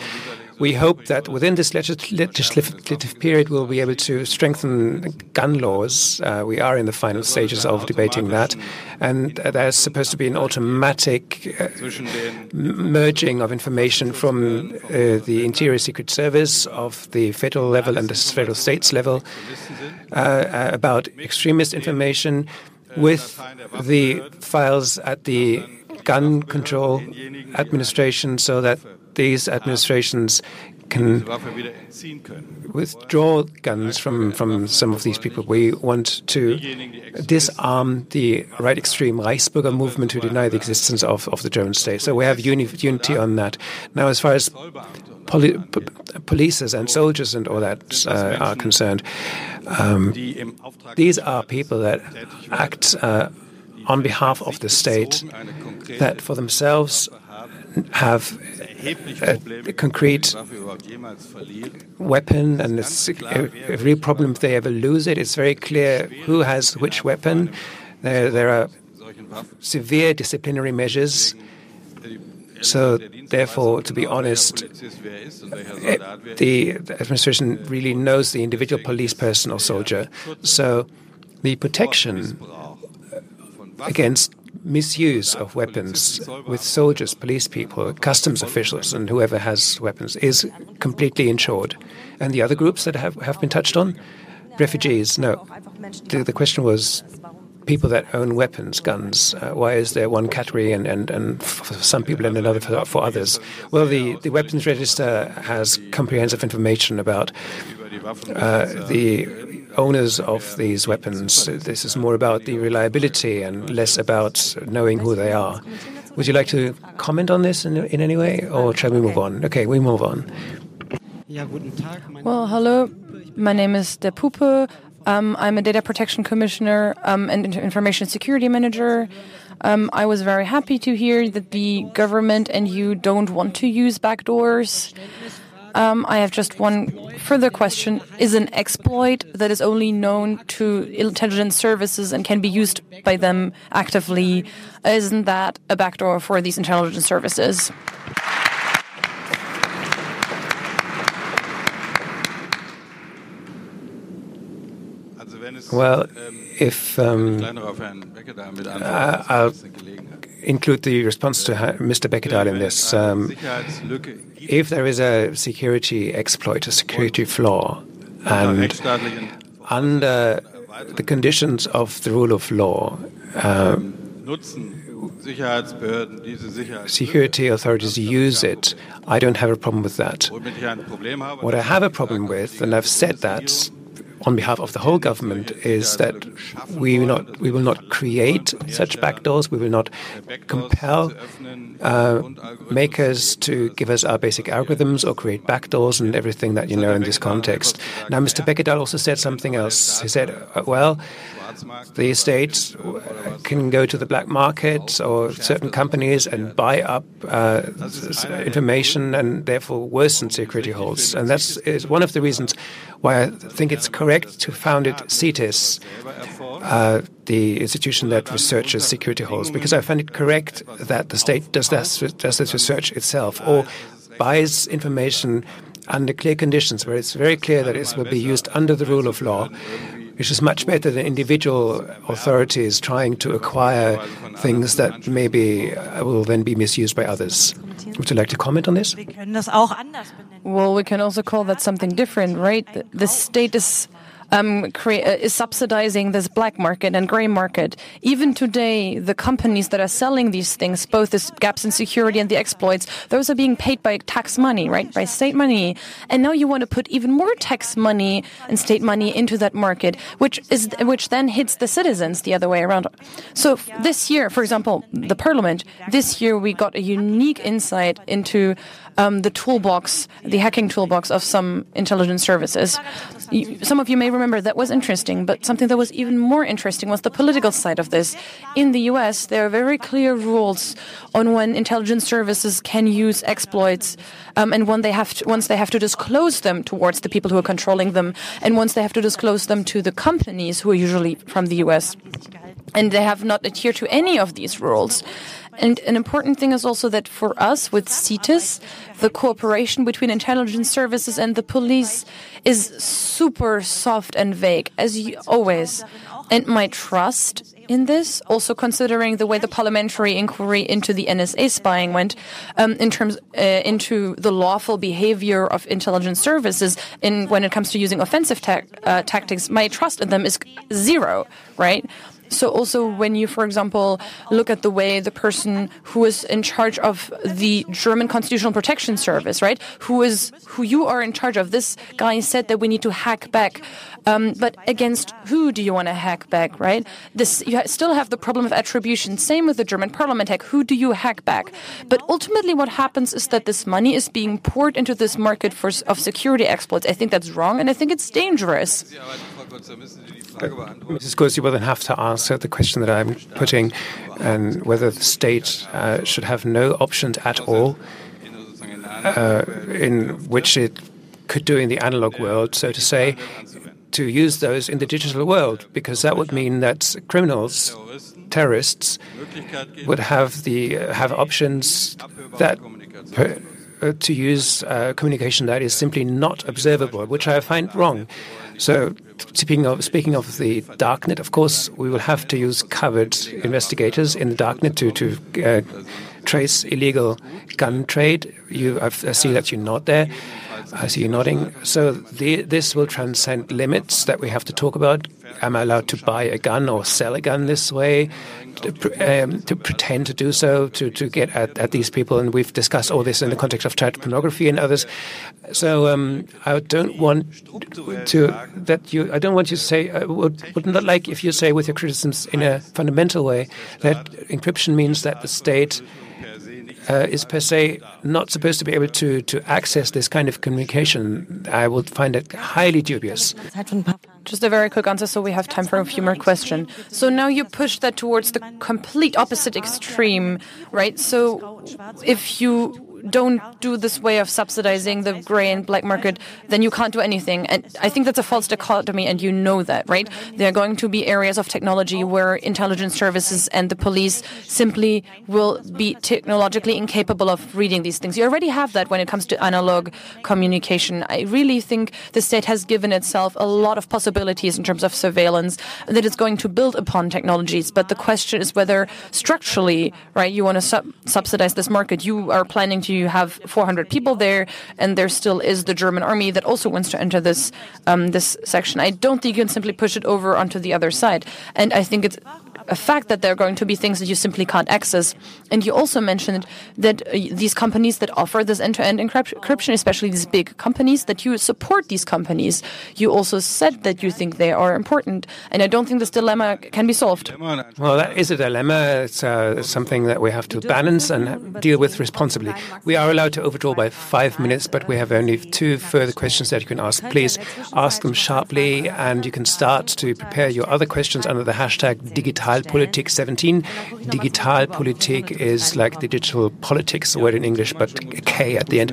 we hope that within this legislative period, we'll be able to strengthen gun laws. Uh, we are in the final stages of debating that. And there's supposed to be an automatic uh, merging of information from uh, the Interior Secret Service of the federal level and the federal states level uh, uh, about extremist information with the files at the gun control administration so that these administrations can withdraw guns from, from some of these people. We want to disarm the right extreme Reichsbürger movement who deny the existence of, of the German state. So we have uni unity on that. Now, as far as poli polices and soldiers and all that uh, are concerned, um, these are people that act uh, on behalf of the state, that for themselves have a, concrete weapon, and it's a real problem if they ever lose it. It's very clear who has which weapon. There, there are severe disciplinary measures. So, therefore, to be honest, the administration really knows the individual police person or soldier. So, the protection against misuse of weapons with soldiers, police people, customs officials, and whoever has weapons is completely insured. And the other groups that have, have been touched on? Refugees, no. The, the question was people that own weapons, guns. Uh, why is there one category and, and, and for some people and another for, for others? Well, the, the weapons register has comprehensive information about uh, the owners of these weapons. This is more about the reliability and less about knowing who they are. Would you like to comment on this in, in any way, or shall we move on? Okay, we move on. Well, hello. My name is De Puppe. Um, I'm a data protection commissioner um, and information security manager. Um, I was very happy to hear that the government and you don't want to use backdoors. Um, I have just one further question. Is an exploit that is only known to intelligence services and can be used by them actively, isn't that a backdoor for these intelligence services? Well, if um, I'll include the response to Mr. Beckedahl in this. Um, if there is a security exploit, a security flaw, and under the conditions of the rule of law, uh, security authorities use it. I don't have a problem with that. What I have a problem with, and I've said that on behalf of the whole government is that we will not, we will not create such backdoors. We will not compel uh, makers to give us our basic algorithms or create backdoors and everything that you know in this context. Now, Mr. Beckedahl also said something else. He said, uh, well, the state can go to the black market or certain companies and buy up uh, information and therefore worsen security holes. And that's one of the reasons why I think it's correct to found it ZITiS, uh, the institution that researches security holes, because I find it correct that the state does this, does this research itself or buys information under clear conditions where it's very clear that it will be used under the rule of law which is much better than individual authorities trying to acquire things that maybe uh, will then be misused by others. Would you like to comment on this? Well, we can also call that something different, right? The state is um, uh, is subsidizing this black market and gray market. Even today, the companies that are selling these things, both the gaps in security and the exploits, those are being paid by tax money, right, by state money. And now you want to put even more tax money and state money into that market, which is which then hits the citizens the other way around. So this year, for example, the parliament, this year we got a unique insight into um, the toolbox, the hacking toolbox of some intelligence services. Some of you may remember that was interesting, but something that was even more interesting was the political side of this. In the US, there are very clear rules on when intelligence services can use exploits um, and when they have to, once they have to disclose them towards the people who are controlling them, and once they have to disclose them to the companies who are usually from the US. And they have not adhered to any of these rules. And an important thing is also that for us with ZITiS, the cooperation between intelligence services and the police is super soft and vague, as you, always. And my trust in this, also considering the way the parliamentary inquiry into the NSA spying went, um, in terms uh, into the lawful behavior of intelligence services in when it comes to using offensive ta uh, tactics, my trust in them is zero, right? So also when you, for example, look at the way the person who is in charge of the German Constitutional Protection Service, right, who is who you are in charge of, this guy said that we need to hack back. Um, but against who do you want to hack back, right? This you still have the problem of attribution. Same with the German Parliament hack. Who do you hack back? But ultimately, what happens is that this money is being poured into this market for of security exploits. I think that's wrong, and I think it's dangerous. Mrs. Kurz, you will then have to answer the question that I'm putting, and whether the state uh, should have no options at all, uh, in which it could do in the analog world, so to say, to use those in the digital world, because that would mean that criminals, terrorists, would have the uh, have options that. Per, uh, to use uh, communication that is simply not observable, which I find wrong. So, speaking of, speaking of the darknet, of course, we will have to use covered investigators in the darknet to, to uh, trace illegal gun trade. You, I see that you're not there. I see you nodding. So the, this will transcend limits that we have to talk about. Am I allowed to buy a gun or sell a gun this way? To, um, to pretend to do so, to, to get at, at these people. And we've discussed all this in the context of child pornography and others. So um, I don't want to that you. I don't want you to say. I would, would not like if you say with your criticisms in a fundamental way that encryption means that the state uh, is per se not supposed to be able to, to access this kind of communication. I would find it highly dubious. Just a very quick answer so we have time for a few more questions. So now you push that towards the complete opposite extreme, right? So if you don't do this way of subsidizing the gray and black market, then you can't do anything. And I think that's a false dichotomy, and you know that, right? There are going to be areas of technology where intelligence services and the police simply will be technologically incapable of reading these things. You already have that when it comes to analog communication. I really think the state has given itself a lot of possibilities in terms of surveillance that it's going to build upon technologies. But the question is whether structurally, right, you want to sub subsidize this market. You are planning to you have 400 people there, and there still is the German army that also wants to enter this um, this section. I don't think you can simply push it over onto the other side, and I think it's a fact that there are going to be things that you simply can't access. And you also mentioned that uh, these companies that offer this end-to-end encryption, especially these big companies, that you support these companies. You also said that you think they are important, and I don't think this dilemma can be solved. Well, that is a dilemma. It's uh, something that we have to balance and deal with responsibly. We are allowed to overdraw by five minutes, but we have only two further questions that you can ask. Please ask them sharply, and you can start to prepare your other questions under the hashtag digital Digitalpolitik 17. Digitalpolitik is like digital politics word in English, but K at the end.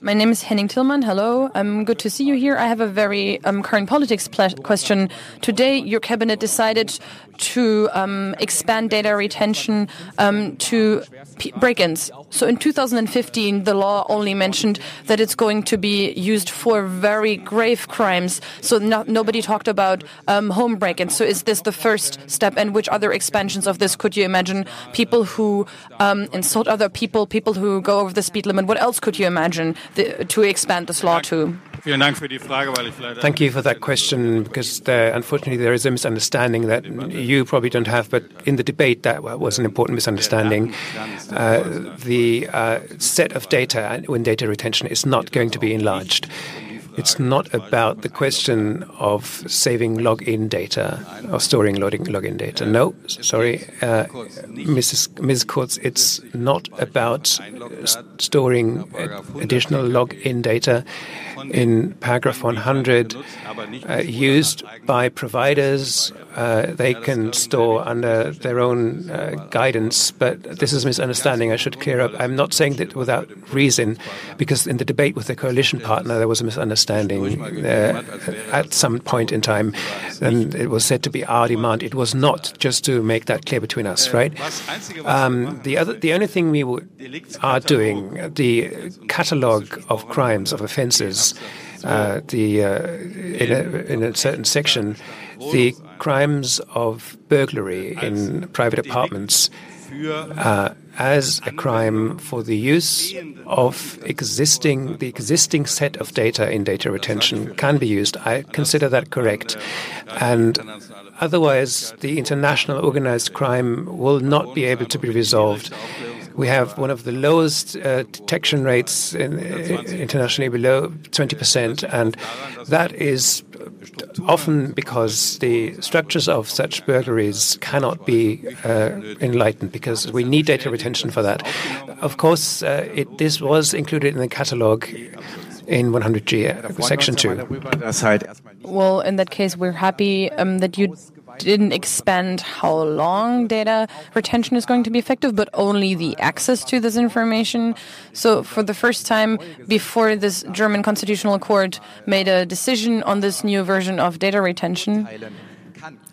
My name is Henning Tillmann. Hello. I'm good to see you here. I have a very um, current politics question. Today, your cabinet decided to um, expand data retention um, to break-ins. So in 2015, the law only mentioned that it's going to be used for very grave crimes. So no, nobody talked about um, home break-ins. So is this the first step? And which other expansions of this could you imagine? People who um, insult other people, people who go over the speed limit. What else could you imagine the, to expand this law to? Thank you for that question because there, unfortunately there is a misunderstanding that you probably don't have, but in the debate that was an important misunderstanding. Uh, the uh, set of data when data retention is not going to be enlarged. It's not about the question of saving login data or storing login data. No, sorry, uh, Mrs. Ms. Kurz, it's not about storing additional login data in paragraph 100 uh, used by providers. Uh, they can store under their own uh, guidance, but this is a misunderstanding I should clear up. I'm not saying that without reason, because in the debate with the coalition partner, there was a misunderstanding uh, at some point in time, and it was said to be our demand. It was not, just to make that clear between us, right? Um, the other, the only thing we are doing, the catalogue of crimes, of offences, uh, the uh, in, a, in a certain section, the crimes of burglary in private apartments uh, as a crime for the use of existing the existing set of data in data retention can be used. I consider that correct, and otherwise the international organized crime will not be able to be resolved we have one of the lowest uh, detection rates in, internationally, below 20%, and that is often because the structures of such burglaries cannot be uh, enlightened because we need data retention for that. Of course, uh, it, this was included in the catalogue in 100G, uh, Section 2. Well, in that case, we're happy um, that you didn't expand how long data retention is going to be effective, but only the access to this information. So, for the first time, before this German Constitutional Court made a decision on this new version of data retention,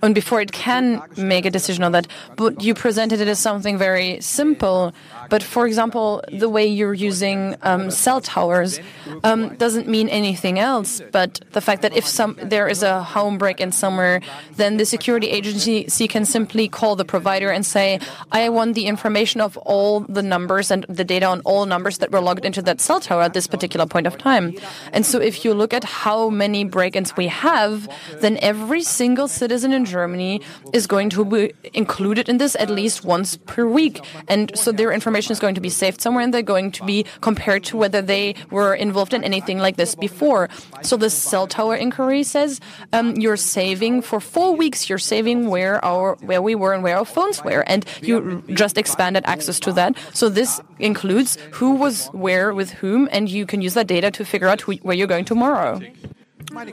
and before it can make a decision on that, but you presented it as something very simple but for example, the way you're using um, cell towers um, doesn't mean anything else. But the fact that if some there is a home break-in somewhere, then the security agency can simply call the provider and say, "I want the information of all the numbers and the data on all numbers that were logged into that cell tower at this particular point of time." And so, if you look at how many break-ins we have, then every single citizen in Germany is going to be included in this at least once per week, and so their information information is going to be saved somewhere and they're going to be compared to whether they were involved in anything like this before. So the cell tower inquiry says um, you're saving for four weeks. You're saving where our where we were and where our phones were, and you just expanded access to that. So this includes who was where with whom, and you can use that data to figure out who, where you're going tomorrow.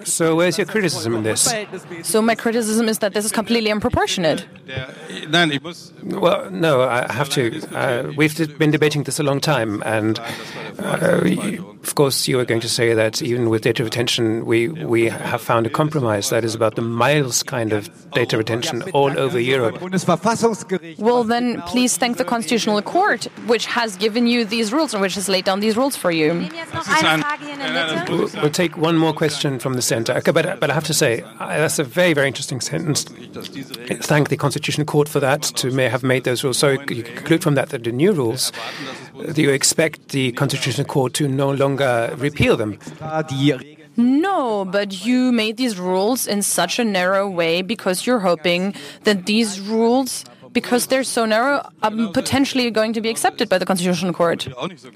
So, where's your criticism in this? So, my criticism is that this is completely unproportionate. Well, no, I have to. Uh, we've been debating this a long time, and uh, of course, you are going to say that even with data retention, we, we have found a compromise that is about the miles kind of data retention all over Europe. Well, then, please thank the Constitutional Court, which has given you these rules and which has laid down these rules for you. We'll, we'll take one more question from from the centre. Okay, but, but I have to say, that's a very, very interesting sentence. Thank the Constitutional Court for that, to may have made those rules. So you conclude from that that the new rules, do you expect the Constitutional Court to no longer repeal them? No, but you made these rules in such a narrow way because you're hoping that these rules because they're so narrow, are potentially going to be accepted by the Constitutional Court.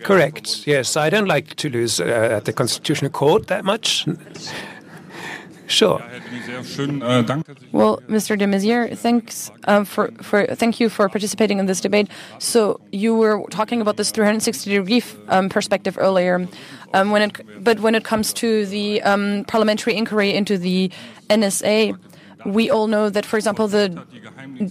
Correct. Yes, I don't like to lose uh, at the Constitutional Court that much. Sure. Well, Mr. de Maizière, thanks uh, for, for thank you for participating in this debate. So you were talking about this 360 degree um, perspective earlier, um, when it but when it comes to the um, parliamentary inquiry into the NSA, we all know that, for example, the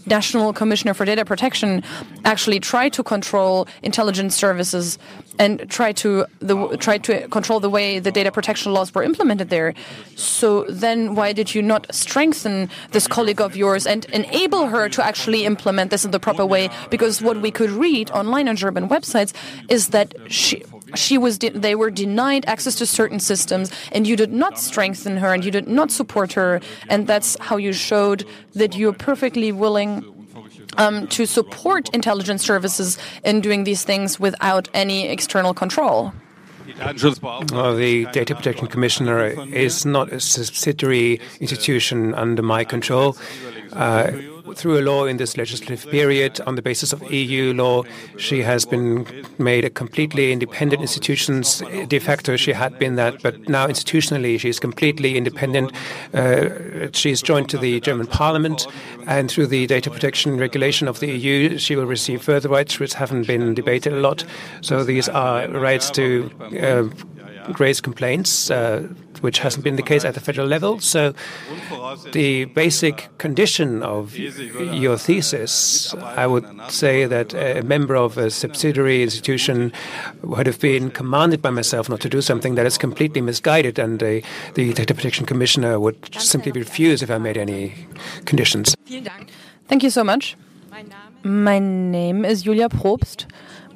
National Commissioner for Data Protection actually tried to control intelligence services and tried to the try to control the way the data protection laws were implemented there. So then, why did you not strengthen this colleague of yours and enable her to actually implement this in the proper way? Because what we could read online on German websites is that she she was they were denied access to certain systems and you did not strengthen her and you did not support her and that's how you showed that you're perfectly willing um, to support intelligence services in doing these things without any external control Well, the Data Protection Commissioner is not a subsidiary institution under my control. Uh, through a law in this legislative period on the basis of EU law. She has been made a completely independent institution. De facto, she had been that, but now institutionally, she is completely independent. Uh, is joined to the German Parliament, and through the data protection regulation of the EU, she will receive further rights, which haven't been debated a lot. So these are rights to uh, raise complaints. Uh, which hasn't been the case at the federal level. So the basic condition of your thesis, I would say that a member of a subsidiary institution would have been commanded by myself not to do something that is completely misguided, and the, the Data Protection Commissioner would simply refuse if I made any conditions. Thank you so much. My name is Julia Probst.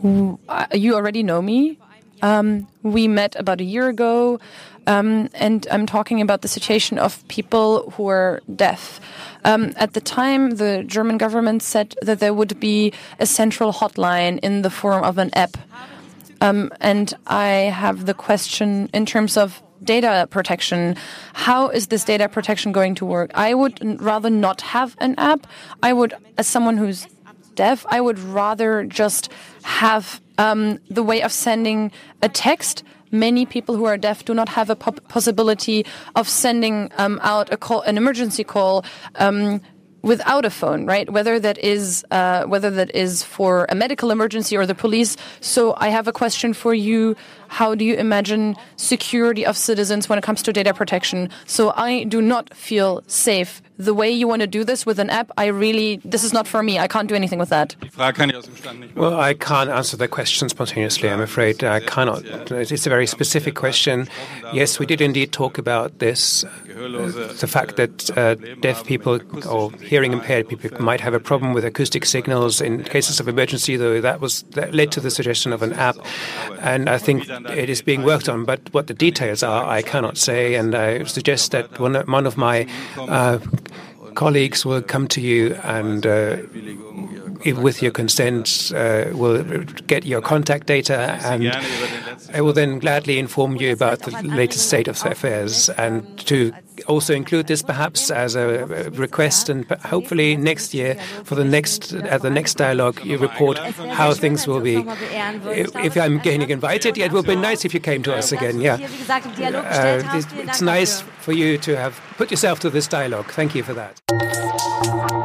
Uh, you already know me. Um, we met about a year ago. Um, and I'm talking about the situation of people who are deaf. Um, at the time, the German government said that there would be a central hotline in the form of an app. Um, and I have the question in terms of data protection. How is this data protection going to work? I would rather not have an app. I would, as someone who's deaf, I would rather just have um, the way of sending a text many people who are deaf do not have a possibility of sending um, out a call, an emergency call. Um, without a phone, right? Whether that is uh, whether that is for a medical emergency or the police. So I have a question for you. How do you imagine security of citizens when it comes to data protection? So I do not feel safe the way you want to do this with an app, I really, this is not for me. I can't do anything with that. Well, I can't answer the question spontaneously, I'm afraid. I cannot. It's a very specific question. Yes, we did indeed talk about this. Uh, the fact that uh, deaf people or hearing impaired people might have a problem with acoustic signals in cases of emergency, though that was that led to the suggestion of an app. And I think it is being worked on. But what the details are, I cannot say. And I suggest that one, one of my uh, colleagues will come to you and, uh, with your consent, uh, will get your contact data, and I will then gladly inform you about the latest state of affairs. and to also include this perhaps as a request and hopefully next year for the next at the next dialogue you report how things will be. if i'm getting invited yeah, it would be nice if you came to us again yeah. uh, it's nice for you to have put yourself to this dialogue. Thank you for that